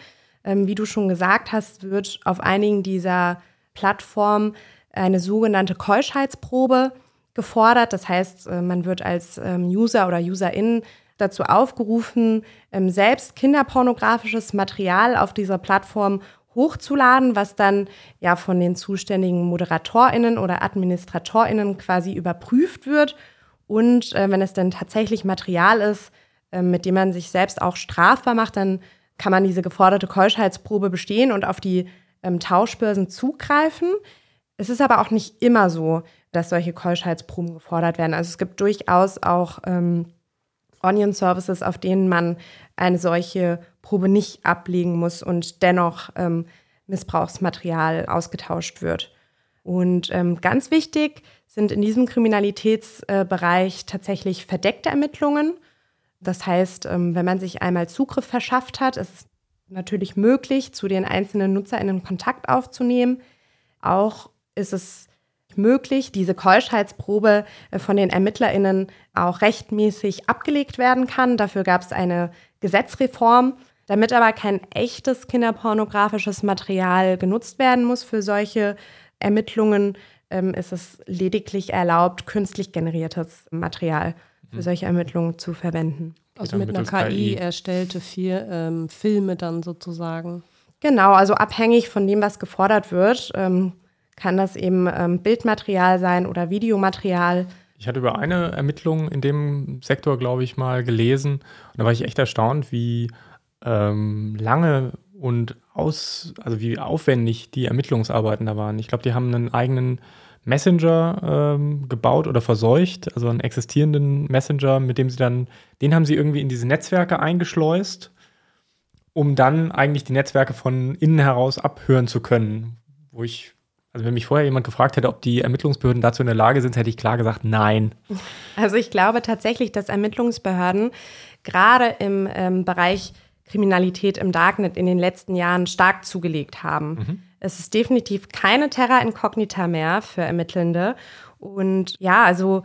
Ähm, wie du schon gesagt hast, wird auf einigen dieser Plattformen eine sogenannte Keuschheitsprobe gefordert. Das heißt, äh, man wird als ähm, User oder Userin dazu aufgerufen, ähm, selbst kinderpornografisches Material auf dieser Plattform hochzuladen, was dann ja von den zuständigen ModeratorInnen oder AdministratorInnen quasi überprüft wird. Und äh, wenn es dann tatsächlich Material ist, äh, mit dem man sich selbst auch strafbar macht, dann kann man diese geforderte Keuschheitsprobe bestehen und auf die ähm, Tauschbörsen zugreifen. Es ist aber auch nicht immer so, dass solche Keuschheitsproben gefordert werden. Also es gibt durchaus auch ähm, Onion-Services, auf denen man eine solche Probe nicht ablegen muss und dennoch ähm, Missbrauchsmaterial ausgetauscht wird. Und ähm, ganz wichtig sind in diesem Kriminalitätsbereich tatsächlich verdeckte Ermittlungen. Das heißt, ähm, wenn man sich einmal Zugriff verschafft hat, ist es natürlich möglich, zu den einzelnen NutzerInnen Kontakt aufzunehmen. Auch ist es möglich, diese Keuschheitsprobe äh, von den ErmittlerInnen auch rechtmäßig abgelegt werden kann. Dafür gab es eine Gesetzreform. Damit aber kein echtes kinderpornografisches Material genutzt werden muss für solche Ermittlungen, ähm, ist es lediglich erlaubt, künstlich generiertes Material für mhm. solche Ermittlungen zu verwenden. Also mit einer KI, KI, erstellte vier ähm, Filme dann sozusagen. Genau, also abhängig von dem, was gefordert wird, ähm, kann das eben ähm, Bildmaterial sein oder Videomaterial. Ich hatte über eine Ermittlung in dem Sektor, glaube ich, mal gelesen. Und da war ich echt erstaunt, wie ähm, lange und aus, also wie aufwendig die Ermittlungsarbeiten da waren. Ich glaube, die haben einen eigenen Messenger ähm, gebaut oder verseucht, also einen existierenden Messenger, mit dem sie dann, den haben sie irgendwie in diese Netzwerke eingeschleust, um dann eigentlich die Netzwerke von innen heraus abhören zu können. Wo ich, also wenn mich vorher jemand gefragt hätte, ob die Ermittlungsbehörden dazu in der Lage sind, hätte ich klar gesagt, nein. Also ich glaube tatsächlich, dass Ermittlungsbehörden gerade im ähm, Bereich Kriminalität im Darknet in den letzten Jahren stark zugelegt haben. Mhm. Es ist definitiv keine Terra Incognita mehr für Ermittelnde. Und ja, also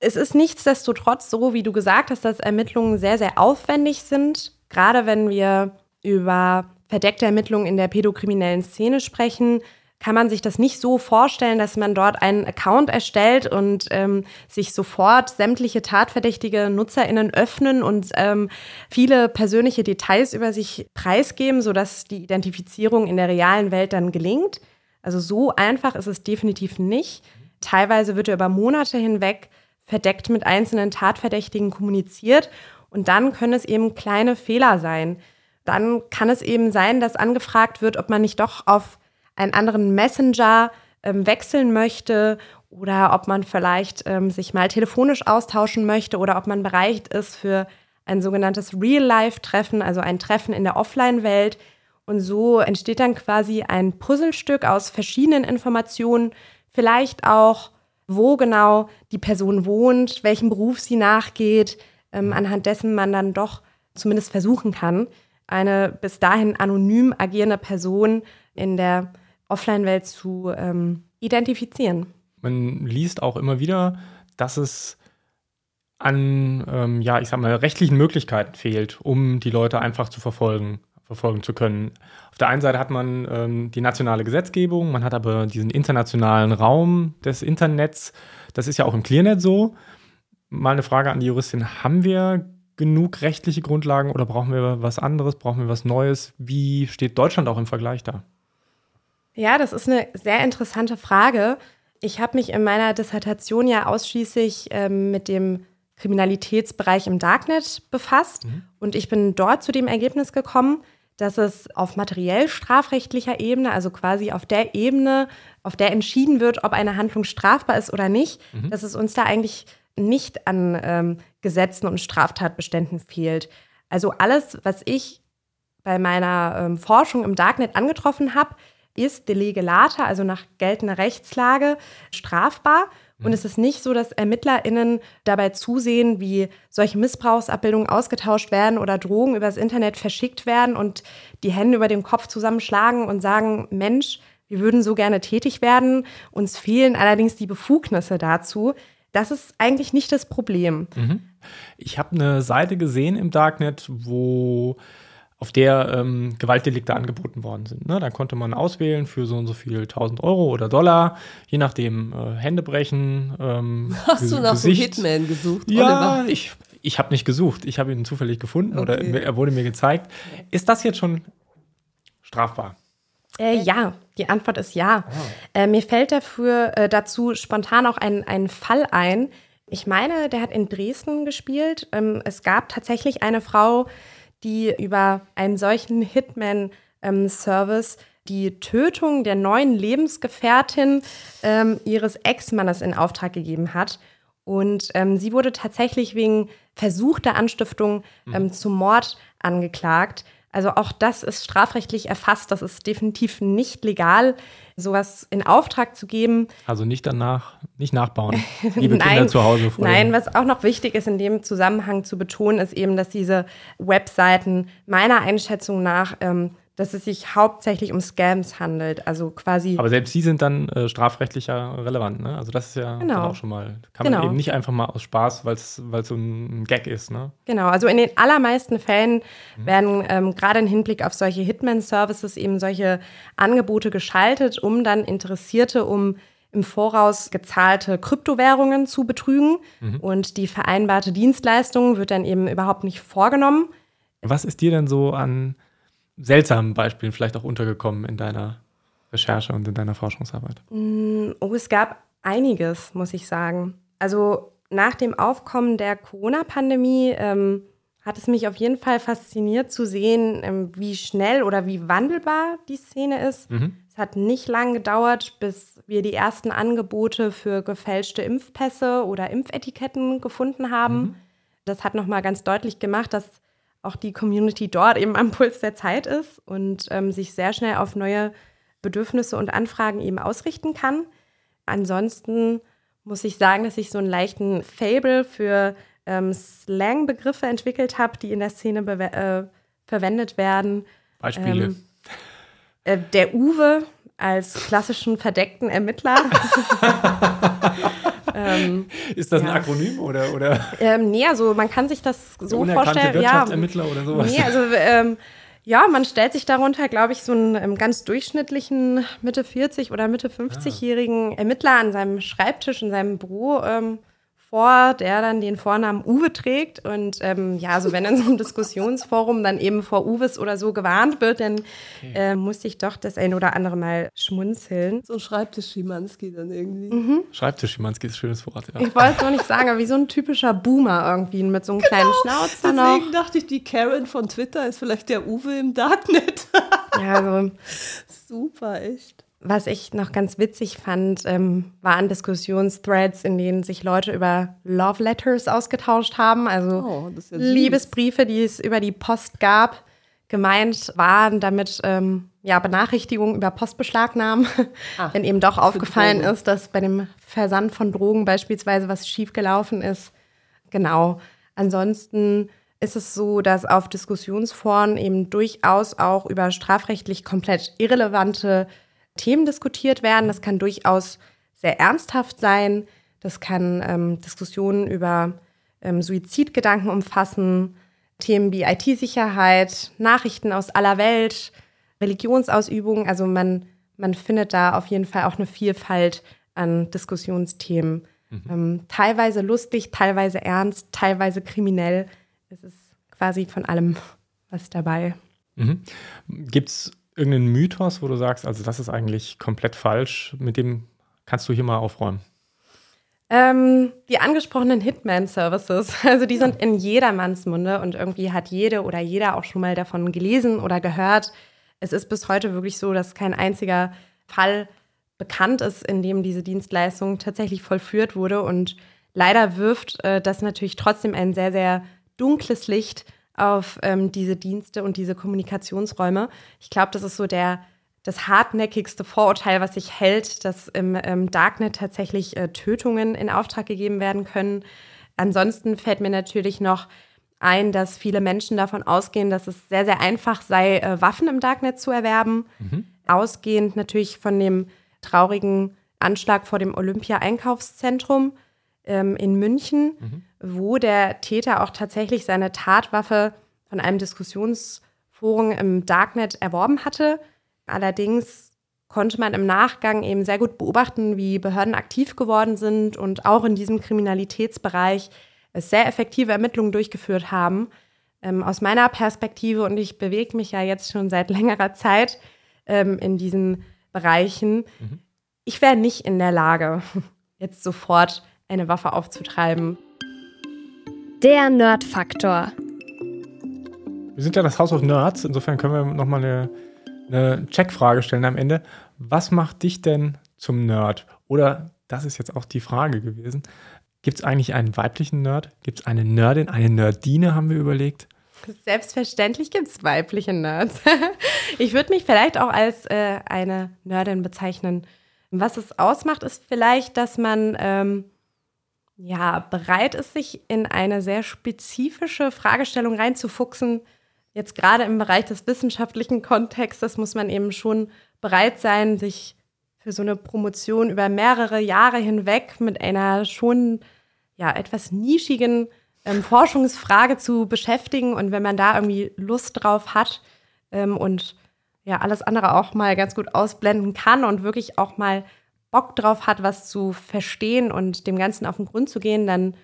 es ist nichtsdestotrotz so, wie du gesagt hast, dass Ermittlungen sehr, sehr aufwendig sind. Gerade wenn wir über verdeckte Ermittlungen in der pädokriminellen Szene sprechen, kann man sich das nicht so vorstellen, dass man dort einen Account erstellt und ähm, sich sofort sämtliche tatverdächtige NutzerInnen öffnen und ähm, viele persönliche Details über sich preisgeben, sodass die Identifizierung in der realen Welt dann gelingt. Also so einfach ist es definitiv nicht. Teilweise wird er über Monate hinweg verdeckt mit einzelnen Tatverdächtigen kommuniziert und dann können es eben kleine Fehler sein. Dann kann es eben sein, dass angefragt wird, ob man nicht doch auf einen anderen Messenger ähm, wechseln möchte oder ob man vielleicht ähm, sich mal telefonisch austauschen möchte oder ob man bereit ist für ein sogenanntes Real-Life-Treffen, also ein Treffen in der Offline-Welt. Und so entsteht dann quasi ein Puzzlestück aus verschiedenen Informationen, vielleicht auch, wo genau die Person wohnt, welchem Beruf sie nachgeht, ähm, anhand dessen man dann doch zumindest versuchen kann, eine bis dahin anonym agierende Person in der Offline-Welt zu ähm, identifizieren. Man liest auch immer wieder, dass es an, ähm, ja, ich sag mal, rechtlichen Möglichkeiten fehlt, um die Leute einfach zu verfolgen, verfolgen zu können. Auf der einen Seite hat man ähm, die nationale Gesetzgebung, man hat aber diesen internationalen Raum des Internets. Das ist ja auch im Clearnet so. Mal eine Frage an die Juristin: Haben wir genug rechtliche Grundlagen oder brauchen wir was anderes? Brauchen wir was Neues? Wie steht Deutschland auch im Vergleich da? Ja, das ist eine sehr interessante Frage. Ich habe mich in meiner Dissertation ja ausschließlich ähm, mit dem Kriminalitätsbereich im Darknet befasst mhm. und ich bin dort zu dem Ergebnis gekommen, dass es auf materiell strafrechtlicher Ebene, also quasi auf der Ebene, auf der entschieden wird, ob eine Handlung strafbar ist oder nicht, mhm. dass es uns da eigentlich nicht an ähm, Gesetzen und Straftatbeständen fehlt. Also alles, was ich bei meiner ähm, Forschung im Darknet angetroffen habe, ist de lege lata, also nach geltender Rechtslage, strafbar. Und mhm. es ist nicht so, dass ErmittlerInnen dabei zusehen, wie solche Missbrauchsabbildungen ausgetauscht werden oder Drogen übers Internet verschickt werden und die Hände über dem Kopf zusammenschlagen und sagen, Mensch, wir würden so gerne tätig werden, uns fehlen allerdings die Befugnisse dazu. Das ist eigentlich nicht das Problem. Mhm. Ich habe eine Seite gesehen im Darknet, wo auf der ähm, Gewaltdelikte angeboten worden sind. Ne? Da konnte man auswählen für so und so viel 1000 Euro oder Dollar, je nachdem äh, Hände brechen. Ähm, Hast du nach Gesicht. so Hitman gesucht? Ja, Oliver? ich, ich habe nicht gesucht. Ich habe ihn zufällig gefunden okay. oder er wurde mir gezeigt. Ist das jetzt schon strafbar? Äh, ja, die Antwort ist ja. Oh. Äh, mir fällt dafür äh, dazu spontan auch ein, ein Fall ein. Ich meine, der hat in Dresden gespielt. Ähm, es gab tatsächlich eine Frau, die über einen solchen Hitman-Service ähm, die Tötung der neuen Lebensgefährtin ähm, ihres Ex-Mannes in Auftrag gegeben hat. Und ähm, sie wurde tatsächlich wegen versuchter Anstiftung mhm. ähm, zum Mord angeklagt. Also auch das ist strafrechtlich erfasst. Das ist definitiv nicht legal, sowas in Auftrag zu geben. Also nicht danach, nicht nachbauen, liebe nein, Kinder zu Hause. Vorher. Nein, was auch noch wichtig ist in dem Zusammenhang zu betonen, ist eben, dass diese Webseiten meiner Einschätzung nach ähm, dass es sich hauptsächlich um Scams handelt. Also quasi. Aber selbst die sind dann äh, strafrechtlicher relevant, ne? Also das ist ja genau. auch schon mal. Kann genau. man eben nicht einfach mal aus Spaß, weil es so ein Gag ist, ne? Genau, also in den allermeisten Fällen mhm. werden ähm, gerade im Hinblick auf solche Hitman-Services eben solche Angebote geschaltet, um dann Interessierte um im Voraus gezahlte Kryptowährungen zu betrügen. Mhm. Und die vereinbarte Dienstleistung wird dann eben überhaupt nicht vorgenommen. Was ist dir denn so an seltsamen Beispielen vielleicht auch untergekommen in deiner Recherche und in deiner Forschungsarbeit? Mm, oh, es gab einiges, muss ich sagen. Also nach dem Aufkommen der Corona-Pandemie ähm, hat es mich auf jeden Fall fasziniert zu sehen, ähm, wie schnell oder wie wandelbar die Szene ist. Mhm. Es hat nicht lange gedauert, bis wir die ersten Angebote für gefälschte Impfpässe oder Impfetiketten gefunden haben. Mhm. Das hat nochmal ganz deutlich gemacht, dass auch die Community dort eben am Puls der Zeit ist und ähm, sich sehr schnell auf neue Bedürfnisse und Anfragen eben ausrichten kann. Ansonsten muss ich sagen, dass ich so einen leichten Fable für ähm, Slang-Begriffe entwickelt habe, die in der Szene äh, verwendet werden. Beispiele. Ähm, äh, der Uwe als klassischen verdeckten Ermittler. Ähm, ist das ja. ein Akronym oder? oder? Ähm, nee, also man kann sich das so vorstellen. Wirtschaftsermittler ja, oder sowas? Nee, also ähm, Ja, man stellt sich darunter, glaube ich, so einen ähm, ganz durchschnittlichen Mitte 40 oder Mitte 50-jährigen Ermittler an seinem Schreibtisch in seinem Büro ähm, vor, der dann den Vornamen Uwe trägt. Und ähm, ja, also wenn in so einem Diskussionsforum dann eben vor Uwes oder so gewarnt wird, dann okay. äh, musste ich doch das ein oder andere Mal schmunzeln. So ein Schreibtisch-Schimanski dann irgendwie. Mhm. Schreibtisch-Schimanski ist ein schönes Wort, ja. Ich wollte es noch nicht sagen, aber wie so ein typischer Boomer irgendwie mit so einem kleinen genau. Schnauzer noch. Deswegen dachte ich, die Karen von Twitter ist vielleicht der Uwe im Darknet. ja, also. Super, echt. Was ich noch ganz witzig fand, ähm, waren Diskussionsthreads, in denen sich Leute über Love Letters ausgetauscht haben, also oh, ja Liebesbriefe, die es über die Post gab. Gemeint waren damit ähm, ja, Benachrichtigungen über Postbeschlagnahmen, Ach, wenn eben doch aufgefallen ist, dass bei dem Versand von Drogen beispielsweise was schiefgelaufen ist. Genau. Ansonsten ist es so, dass auf Diskussionsforen eben durchaus auch über strafrechtlich komplett irrelevante Themen diskutiert werden. Das kann durchaus sehr ernsthaft sein. Das kann ähm, Diskussionen über ähm, Suizidgedanken umfassen, Themen wie IT-Sicherheit, Nachrichten aus aller Welt, Religionsausübung. Also man, man findet da auf jeden Fall auch eine Vielfalt an Diskussionsthemen. Mhm. Ähm, teilweise lustig, teilweise ernst, teilweise kriminell. Es ist quasi von allem was dabei. Mhm. Gibt es irgendeinen Mythos, wo du sagst, also das ist eigentlich komplett falsch, mit dem kannst du hier mal aufräumen? Ähm, die angesprochenen Hitman-Services, also die sind in jedermanns Munde und irgendwie hat jede oder jeder auch schon mal davon gelesen oder gehört. Es ist bis heute wirklich so, dass kein einziger Fall bekannt ist, in dem diese Dienstleistung tatsächlich vollführt wurde. Und leider wirft äh, das natürlich trotzdem ein sehr, sehr dunkles Licht auf ähm, diese Dienste und diese Kommunikationsräume. Ich glaube, das ist so der das hartnäckigste Vorurteil, was sich hält, dass im, im Darknet tatsächlich äh, Tötungen in Auftrag gegeben werden können. Ansonsten fällt mir natürlich noch ein, dass viele Menschen davon ausgehen, dass es sehr, sehr einfach sei, äh, Waffen im Darknet zu erwerben. Mhm. Ausgehend natürlich von dem traurigen Anschlag vor dem Olympia-Einkaufszentrum ähm, in München, mhm. wo der Täter auch tatsächlich seine Tatwaffe von einem Diskussionsforum im Darknet erworben hatte. Allerdings konnte man im Nachgang eben sehr gut beobachten, wie Behörden aktiv geworden sind und auch in diesem Kriminalitätsbereich sehr effektive Ermittlungen durchgeführt haben. Ähm, aus meiner Perspektive, und ich bewege mich ja jetzt schon seit längerer Zeit ähm, in diesen Bereichen, mhm. ich wäre nicht in der Lage, jetzt sofort eine Waffe aufzutreiben. Der Nerdfaktor. Wir sind ja das House of Nerds, insofern können wir nochmal eine, eine Checkfrage stellen am Ende. Was macht dich denn zum Nerd? Oder, das ist jetzt auch die Frage gewesen, gibt es eigentlich einen weiblichen Nerd? Gibt es eine Nerdin, eine Nerdine, haben wir überlegt? Selbstverständlich gibt es weibliche Nerds. ich würde mich vielleicht auch als äh, eine Nerdin bezeichnen. Was es ausmacht, ist vielleicht, dass man ähm, ja, bereit ist, sich in eine sehr spezifische Fragestellung reinzufuchsen. Jetzt gerade im Bereich des wissenschaftlichen Kontextes muss man eben schon bereit sein, sich für so eine Promotion über mehrere Jahre hinweg mit einer schon ja, etwas nischigen ähm, Forschungsfrage zu beschäftigen. Und wenn man da irgendwie Lust drauf hat ähm, und ja, alles andere auch mal ganz gut ausblenden kann und wirklich auch mal Bock drauf hat, was zu verstehen und dem Ganzen auf den Grund zu gehen, dann,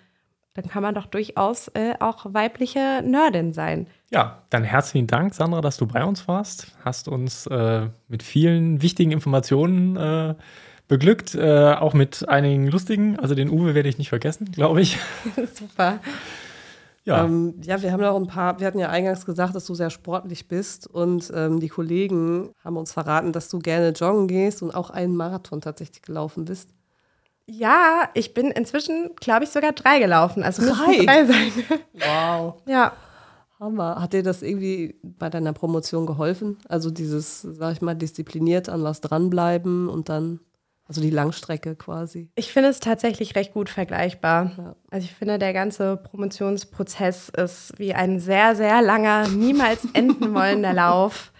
dann kann man doch durchaus äh, auch weibliche Nerdin sein. Ja, dann herzlichen Dank, Sandra, dass du bei uns warst. Hast uns äh, mit vielen wichtigen Informationen äh, beglückt, äh, auch mit einigen lustigen. Also den Uwe werde ich nicht vergessen, glaube ich. Super. Ja. Ähm, ja, wir haben ja auch ein paar, wir hatten ja eingangs gesagt, dass du sehr sportlich bist und ähm, die Kollegen haben uns verraten, dass du gerne joggen gehst und auch einen Marathon tatsächlich gelaufen bist. Ja, ich bin inzwischen, glaube ich, sogar drei gelaufen. Also drei? drei sein. Wow. Ja. Hammer. Hat dir das irgendwie bei deiner Promotion geholfen? Also dieses, sag ich mal, diszipliniert an was dranbleiben und dann also die Langstrecke quasi. Ich finde es tatsächlich recht gut vergleichbar. Ja. Also ich finde, der ganze Promotionsprozess ist wie ein sehr, sehr langer, niemals enden wollender Lauf,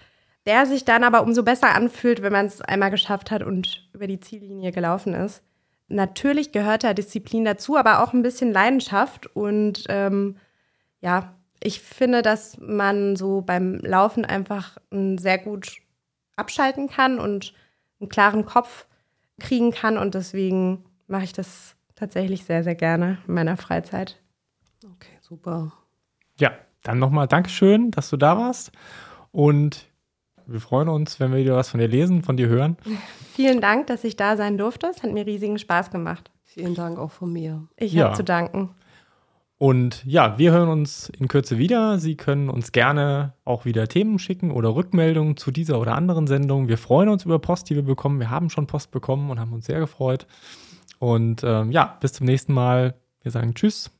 der sich dann aber umso besser anfühlt, wenn man es einmal geschafft hat und über die Ziellinie gelaufen ist. Natürlich gehört da Disziplin dazu, aber auch ein bisschen Leidenschaft. Und ähm, ja, ich finde, dass man so beim Laufen einfach sehr gut abschalten kann und einen klaren Kopf kriegen kann. Und deswegen mache ich das tatsächlich sehr, sehr gerne in meiner Freizeit. Okay, super. Ja, dann nochmal Dankeschön, dass du da warst. Und wir freuen uns, wenn wir wieder was von dir lesen, von dir hören. Vielen Dank, dass ich da sein durfte. Es hat mir riesigen Spaß gemacht. Vielen Dank auch von mir. Ich ja. habe zu danken. Und ja, wir hören uns in Kürze wieder. Sie können uns gerne auch wieder Themen schicken oder Rückmeldungen zu dieser oder anderen Sendung. Wir freuen uns über Post, die wir bekommen. Wir haben schon Post bekommen und haben uns sehr gefreut. Und ähm, ja, bis zum nächsten Mal. Wir sagen Tschüss.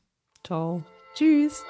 Ciao. Tschüss.